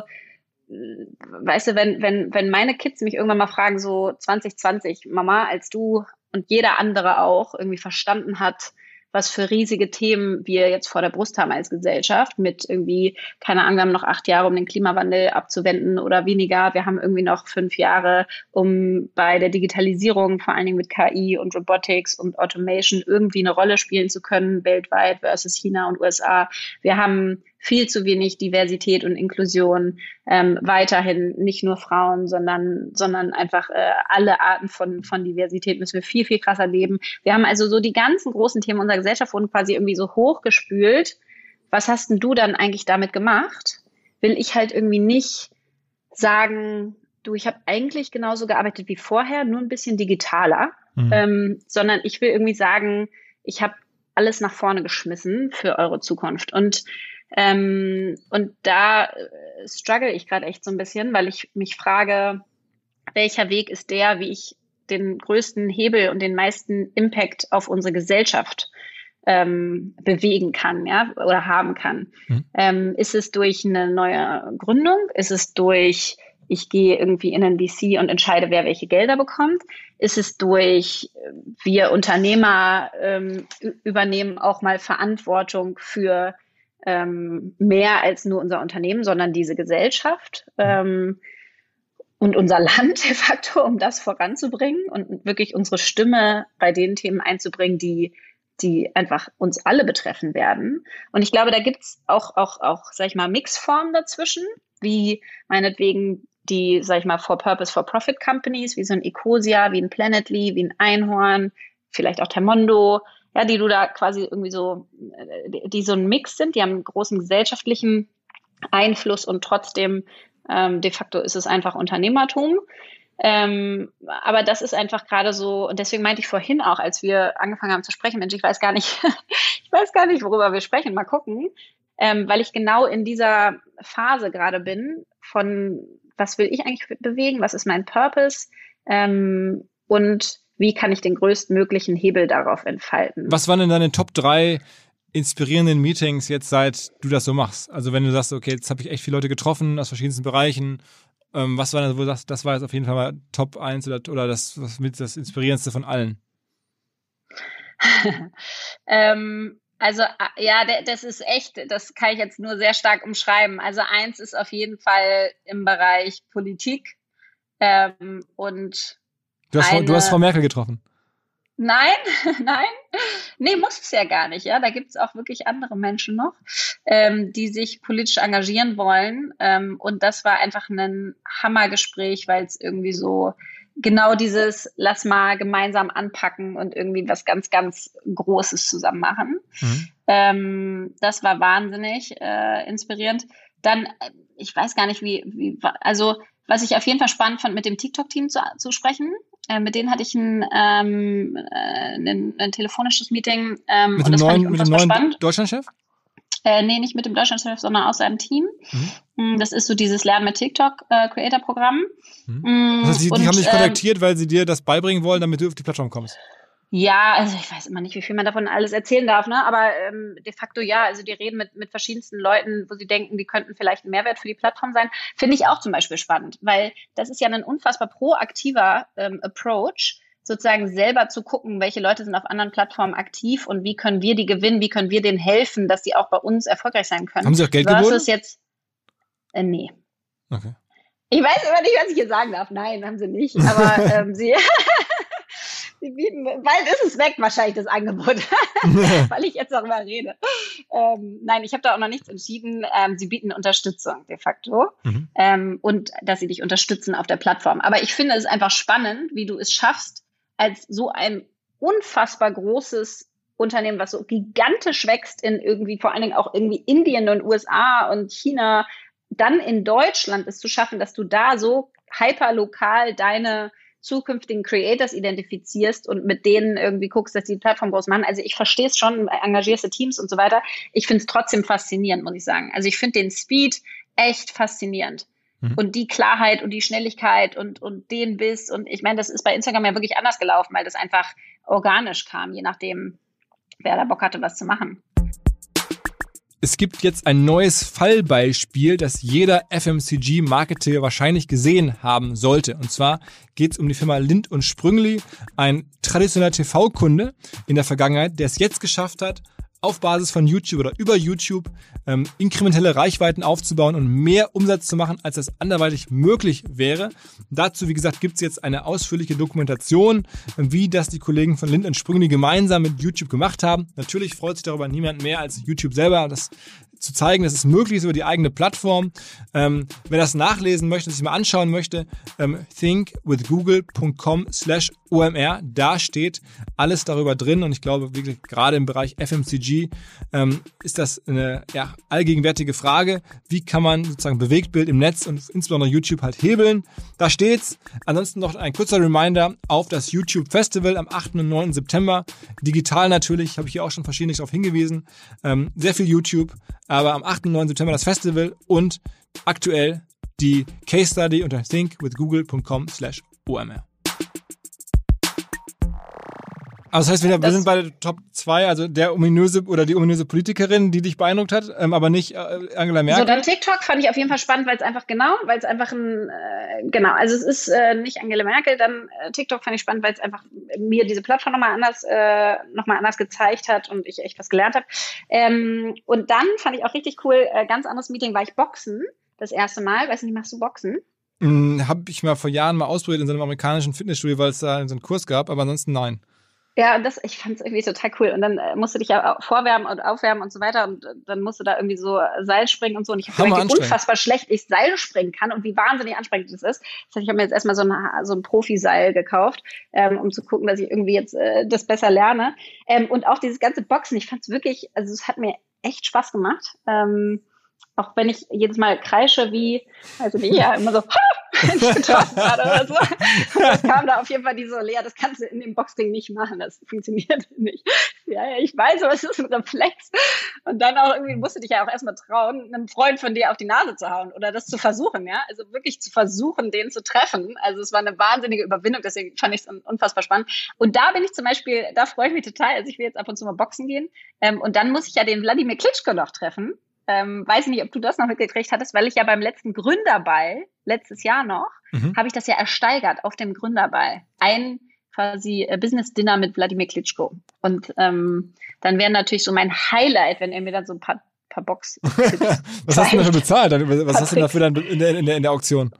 weißt du, wenn, wenn, wenn meine Kids mich irgendwann mal fragen, so 2020, Mama, als du und jeder andere auch irgendwie verstanden hat, was für riesige Themen wir jetzt vor der Brust haben als Gesellschaft mit irgendwie, keine Ahnung, wir haben noch acht Jahre, um den Klimawandel abzuwenden oder weniger. Wir haben irgendwie noch fünf Jahre, um bei der Digitalisierung, vor allen Dingen mit KI und Robotics und Automation irgendwie eine Rolle spielen zu können, weltweit versus China und USA. Wir haben viel zu wenig Diversität und Inklusion, ähm, weiterhin nicht nur Frauen, sondern, sondern einfach äh, alle Arten von, von Diversität müssen wir viel, viel krasser leben. Wir haben also so die ganzen großen Themen unserer Gesellschaft wurden quasi irgendwie so hochgespült. Was hast denn du dann eigentlich damit gemacht? Will ich halt irgendwie nicht sagen, du, ich habe eigentlich genauso gearbeitet wie vorher, nur ein bisschen digitaler, mhm. ähm, sondern ich will irgendwie sagen, ich habe alles nach vorne geschmissen für eure Zukunft. Und ähm, und da äh, struggle ich gerade echt so ein bisschen, weil ich mich frage, welcher Weg ist der, wie ich den größten Hebel und den meisten Impact auf unsere Gesellschaft ähm, bewegen kann, ja, oder haben kann. Mhm. Ähm, ist es durch eine neue Gründung? Ist es durch ich gehe irgendwie in ein VC und entscheide, wer welche Gelder bekommt? Ist es durch, äh, wir Unternehmer ähm, übernehmen auch mal Verantwortung für ähm, mehr als nur unser Unternehmen, sondern diese Gesellschaft ähm, und unser Land de facto, um das voranzubringen und wirklich unsere Stimme bei den Themen einzubringen, die die einfach uns alle betreffen werden. Und ich glaube, da gibt's auch, auch, auch, sag ich mal, Mixformen dazwischen, wie meinetwegen die, sag ich mal, For-Purpose, For-Profit Companies, wie so ein Ecosia, wie ein Planetly, wie ein Einhorn, vielleicht auch Termondo, ja, die du da quasi irgendwie so, die, die so ein Mix sind, die haben einen großen gesellschaftlichen Einfluss und trotzdem ähm, de facto ist es einfach Unternehmertum. Ähm, aber das ist einfach gerade so, und deswegen meinte ich vorhin auch, als wir angefangen haben zu sprechen, Mensch, ich weiß gar nicht, ich weiß gar nicht, worüber wir sprechen, mal gucken, ähm, weil ich genau in dieser Phase gerade bin von, was will ich eigentlich bewegen, was ist mein Purpose? Ähm, und wie kann ich den größtmöglichen Hebel darauf entfalten. Was waren denn deine Top drei inspirierenden Meetings jetzt, seit du das so machst? Also wenn du sagst, okay, jetzt habe ich echt viele Leute getroffen aus verschiedensten Bereichen. Ähm, was war denn, wo du sagst, das war jetzt auf jeden Fall mal Top 1 oder, oder das, was mit das Inspirierendste von allen? ähm, also ja, das ist echt, das kann ich jetzt nur sehr stark umschreiben. Also eins ist auf jeden Fall im Bereich Politik ähm, und du hast, eine, du hast Frau Merkel getroffen. Nein, nein. Nee, muss es ja gar nicht. Ja, da gibt es auch wirklich andere Menschen noch, ähm, die sich politisch engagieren wollen. Ähm, und das war einfach ein Hammergespräch, weil es irgendwie so genau dieses Lass mal gemeinsam anpacken und irgendwie was ganz, ganz Großes zusammen machen. Mhm. Ähm, das war wahnsinnig äh, inspirierend. Dann, äh, ich weiß gar nicht, wie, wie, also was ich auf jeden Fall spannend fand, mit dem TikTok-Team zu, zu sprechen. Äh, mit denen hatte ich ein, ähm, äh, ein, ein telefonisches Meeting. Ähm, mit dem neuen, mit dem neuen Deutschlandchef? Äh, nee, nicht mit dem Deutschlandchef, sondern aus seinem Team. Mhm. Mm, das ist so dieses Lernen mit TikTok äh, Creator Programm. Mhm. Mm, das heißt, die, die haben dich ähm, kontaktiert, weil sie dir das beibringen wollen, damit du auf die Plattform kommst. Ja, also ich weiß immer nicht, wie viel man davon alles erzählen darf, ne? Aber ähm, de facto ja, also die reden mit, mit verschiedensten Leuten, wo sie denken, die könnten vielleicht ein Mehrwert für die Plattform sein. Finde ich auch zum Beispiel spannend, weil das ist ja ein unfassbar proaktiver ähm, Approach, sozusagen selber zu gucken, welche Leute sind auf anderen Plattformen aktiv und wie können wir die gewinnen, wie können wir denen helfen, dass sie auch bei uns erfolgreich sein können. Haben sie auch Geld geboten? jetzt, äh, nee. Okay. Ich weiß immer nicht, was ich hier sagen darf. Nein, haben sie nicht. Aber ähm, sie, bald ist es weg wahrscheinlich das Angebot, weil ich jetzt darüber rede. Ähm, nein, ich habe da auch noch nichts entschieden. Ähm, sie bieten Unterstützung de facto mhm. ähm, und dass sie dich unterstützen auf der Plattform. Aber ich finde es einfach spannend, wie du es schaffst, als so ein unfassbar großes Unternehmen, was so gigantisch wächst in irgendwie vor allen Dingen auch irgendwie Indien und USA und China, dann in Deutschland es zu schaffen, dass du da so hyperlokal deine zukünftigen Creators identifizierst und mit denen irgendwie guckst, dass die, Plattform groß machen. Also ich verstehe es schon, engagierst Teams und so weiter. Ich finde es trotzdem faszinierend, muss ich sagen. Also ich finde den Speed echt faszinierend. Mhm. Und die Klarheit und die Schnelligkeit und, und den Biss. Und ich meine, das ist bei Instagram ja wirklich anders gelaufen, weil das einfach organisch kam, je nachdem, wer da Bock hatte, was zu machen. Es gibt jetzt ein neues Fallbeispiel, das jeder FMCG-Marketer wahrscheinlich gesehen haben sollte. Und zwar geht es um die Firma Lind und Sprüngli, ein traditioneller TV-Kunde in der Vergangenheit, der es jetzt geschafft hat, auf Basis von YouTube oder über YouTube ähm, inkrementelle Reichweiten aufzubauen und mehr Umsatz zu machen, als das anderweitig möglich wäre. Dazu, wie gesagt, gibt es jetzt eine ausführliche Dokumentation, wie das die Kollegen von Lind Sprüngli gemeinsam mit YouTube gemacht haben. Natürlich freut sich darüber niemand mehr als YouTube selber. Das zu zeigen, dass es möglich ist über die eigene Plattform. Ähm, wer das nachlesen möchte, sich mal anschauen möchte, ähm, thinkwithgoogle.com slash OMR, da steht alles darüber drin und ich glaube, wirklich gerade im Bereich FMCG ähm, ist das eine ja, allgegenwärtige Frage. Wie kann man sozusagen Bewegtbild im Netz und insbesondere YouTube halt hebeln? Da steht's. Ansonsten noch ein kurzer Reminder auf das YouTube Festival am 8. und 9. September. Digital natürlich, habe ich hier auch schon verschiedentlich darauf hingewiesen. Ähm, sehr viel YouTube, aber am 8. und 9. September das Festival und aktuell die Case Study unter thinkwithgoogle.com slash OMR. Also das heißt, wir, wir sind bei der Top 2, also der ominöse oder die ominöse Politikerin, die dich beeindruckt hat, ähm, aber nicht äh, Angela Merkel. So, dann TikTok fand ich auf jeden Fall spannend, weil es einfach genau, weil es einfach ein, äh, genau, also es ist äh, nicht Angela Merkel, dann äh, TikTok fand ich spannend, weil es einfach mir diese Plattform nochmal anders, äh, noch anders gezeigt hat und ich echt was gelernt habe. Ähm, und dann fand ich auch richtig cool, äh, ganz anderes Meeting war ich Boxen, das erste Mal. Weiß nicht, machst du Boxen? Hm, habe ich mal vor Jahren mal ausprobiert in so einem amerikanischen Fitnessstudio, weil es da so einen Kurs gab, aber ansonsten nein. Ja, das, ich fand es irgendwie total cool. Und dann äh, musst du dich ja vorwärmen und aufwärmen und so weiter. Und äh, dann musst du da irgendwie so Seil springen und so. Und ich habe gemerkt, wie unfassbar schlecht ich Seil springen kann und wie wahnsinnig anstrengend das ist. Das heißt, ich habe mir jetzt erstmal so ein, so ein Profiseil gekauft, ähm, um zu gucken, dass ich irgendwie jetzt äh, das besser lerne. Ähm, und auch dieses ganze Boxen, ich fand es wirklich, also es hat mir echt Spaß gemacht. Ähm, auch wenn ich jedes Mal kreische wie, also nicht, ja, immer so, wenn ich getroffen werde oder so. Das kam da auf jeden Fall die so, Lea, das kannst du in dem Boxring nicht machen, das funktioniert nicht. Ja, ja, ich weiß, aber es ist ein Reflex. Und dann auch irgendwie musst du dich ja auch erstmal trauen, einem Freund von dir auf die Nase zu hauen oder das zu versuchen, ja. Also wirklich zu versuchen, den zu treffen. Also es war eine wahnsinnige Überwindung, deswegen fand ich es unfassbar spannend. Und da bin ich zum Beispiel, da freue ich mich total, also ich will jetzt ab und zu mal boxen gehen. Ähm, und dann muss ich ja den Wladimir Klitschko noch treffen. Ähm, weiß nicht, ob du das noch mitgekriegt hattest, weil ich ja beim letzten Gründerball, letztes Jahr noch, mhm. habe ich das ja ersteigert auf dem Gründerball. Ein quasi äh, Business Dinner mit Wladimir Klitschko. Und ähm, dann wäre natürlich so mein Highlight, wenn er mir dann so ein paar, paar Box. Was hast du dafür bezahlt? Was hast du dafür dann in der, in der, in der Auktion?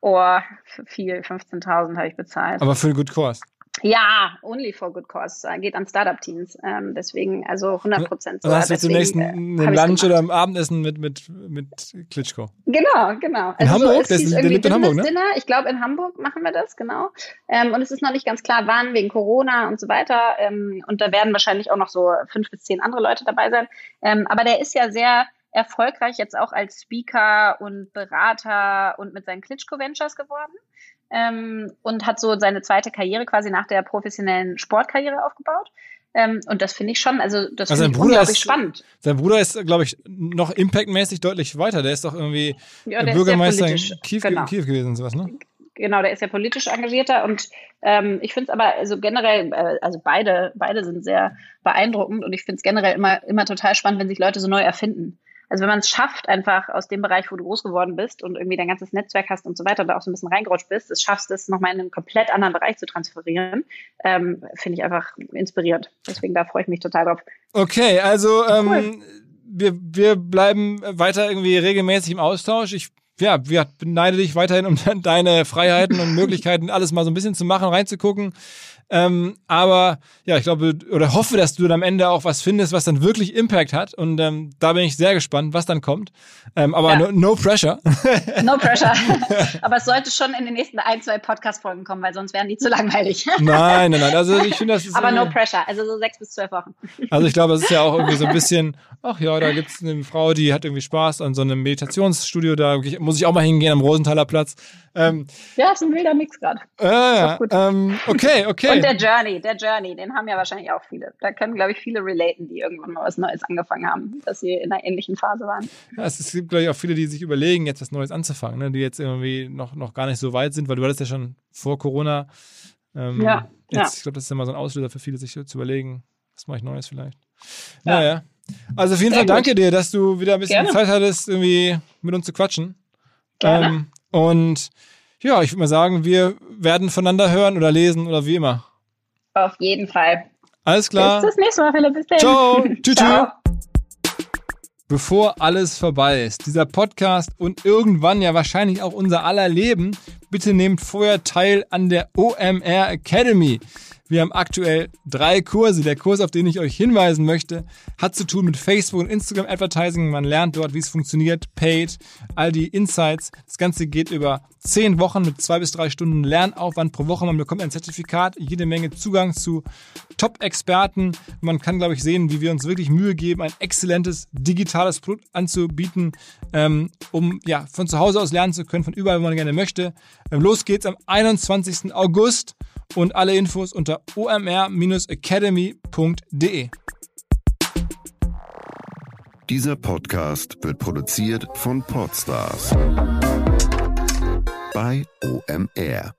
Oh, viel, 15.000 habe ich bezahlt. Aber für einen guten Kurs. Ja, only for good cause. Geht an Startup-Teams. Ähm, deswegen, also 100 Prozent. So. Hast du zunächst äh, ein Lunch oder ein Abendessen mit, mit, mit Klitschko. Genau, genau. In also Hamburg? So, ist, der lebt in Hamburg, ne? Dinner. Ich glaube, in Hamburg machen wir das, genau. Ähm, und es ist noch nicht ganz klar, wann, wegen Corona und so weiter. Ähm, und da werden wahrscheinlich auch noch so fünf bis zehn andere Leute dabei sein. Ähm, aber der ist ja sehr erfolgreich jetzt auch als Speaker und Berater und mit seinen Klitschko Ventures geworden ähm, und hat so seine zweite Karriere quasi nach der professionellen Sportkarriere aufgebaut. Ähm, und das finde ich schon, also das also finde ich unglaublich ist, spannend. Sein Bruder ist, glaube ich, noch impactmäßig deutlich weiter. Der ist doch irgendwie ja, Bürgermeister in Kiew, genau. Kiew gewesen und sowas, ne? Genau, der ist ja politisch engagierter und ähm, ich finde es aber also generell, äh, also beide, beide sind sehr beeindruckend und ich finde es generell immer, immer total spannend, wenn sich Leute so neu erfinden also wenn man es schafft, einfach aus dem Bereich, wo du groß geworden bist und irgendwie dein ganzes Netzwerk hast und so weiter, da auch so ein bisschen reingerutscht bist, es schaffst es nochmal in einen komplett anderen Bereich zu transferieren, ähm, finde ich einfach inspirierend. Deswegen da freue ich mich total drauf. Okay, also ähm, cool. wir, wir bleiben weiter irgendwie regelmäßig im Austausch. Ich ja, wir beneide dich weiterhin um deine Freiheiten und Möglichkeiten, alles mal so ein bisschen zu machen, reinzugucken. Ähm, aber ja, ich glaube oder hoffe, dass du dann am Ende auch was findest, was dann wirklich Impact hat. Und ähm, da bin ich sehr gespannt, was dann kommt. Ähm, aber ja. no, no, pressure. No pressure. aber es sollte schon in den nächsten ein, zwei Podcast-Folgen kommen, weil sonst wären die zu langweilig. nein, nein, nein. Also ich finde, das ist. Aber no pressure. Also so sechs bis zwölf Wochen. Also ich glaube, es ist ja auch irgendwie so ein bisschen, ach ja, da gibt es eine Frau, die hat irgendwie Spaß an so einem Meditationsstudio. Da muss ich auch mal hingehen am Rosenthaler Platz. Ähm, ja, ist ein wilder Mix gerade. Äh, ähm, okay, okay. Und der Journey, der Journey, den haben ja wahrscheinlich auch viele. Da können, glaube ich, viele relaten, die irgendwann mal was Neues angefangen haben, dass sie in einer ähnlichen Phase waren. Ja, es gibt, glaube ich, auch viele, die sich überlegen, jetzt was Neues anzufangen, ne? die jetzt irgendwie noch, noch gar nicht so weit sind, weil du hattest ja schon vor Corona. Ähm, ja, jetzt, ja. Ich glaube, das ist immer so ein Auslöser für viele, sich zu überlegen, was mache ich Neues vielleicht. Ja. Naja. Also auf jeden Sehr Fall danke gut. dir, dass du wieder ein bisschen Gerne. Zeit hattest, irgendwie mit uns zu quatschen. Gerne. Ähm, und ja, ich würde mal sagen, wir werden voneinander hören oder lesen oder wie immer. Auf jeden Fall. Alles klar. Bis das nächste Mal, Philipp. Bis dann. Ciao. Tschüss. Ciao. Bevor alles vorbei ist, dieser Podcast und irgendwann ja wahrscheinlich auch unser aller Leben, bitte nehmt vorher teil an der OMR Academy. Wir haben aktuell drei Kurse. Der Kurs, auf den ich euch hinweisen möchte, hat zu tun mit Facebook und Instagram Advertising. Man lernt dort, wie es funktioniert, Paid, all die Insights. Das Ganze geht über zehn Wochen mit zwei bis drei Stunden Lernaufwand pro Woche. Man bekommt ein Zertifikat, jede Menge Zugang zu Top-Experten. Man kann, glaube ich, sehen, wie wir uns wirklich Mühe geben, ein exzellentes digitales Produkt anzubieten, ähm, um ja von zu Hause aus lernen zu können, von überall, wo man gerne möchte. Ähm, los geht's am 21. August und alle Infos unter omr-academy.de. Dieser Podcast wird produziert von Podstars bei OMR.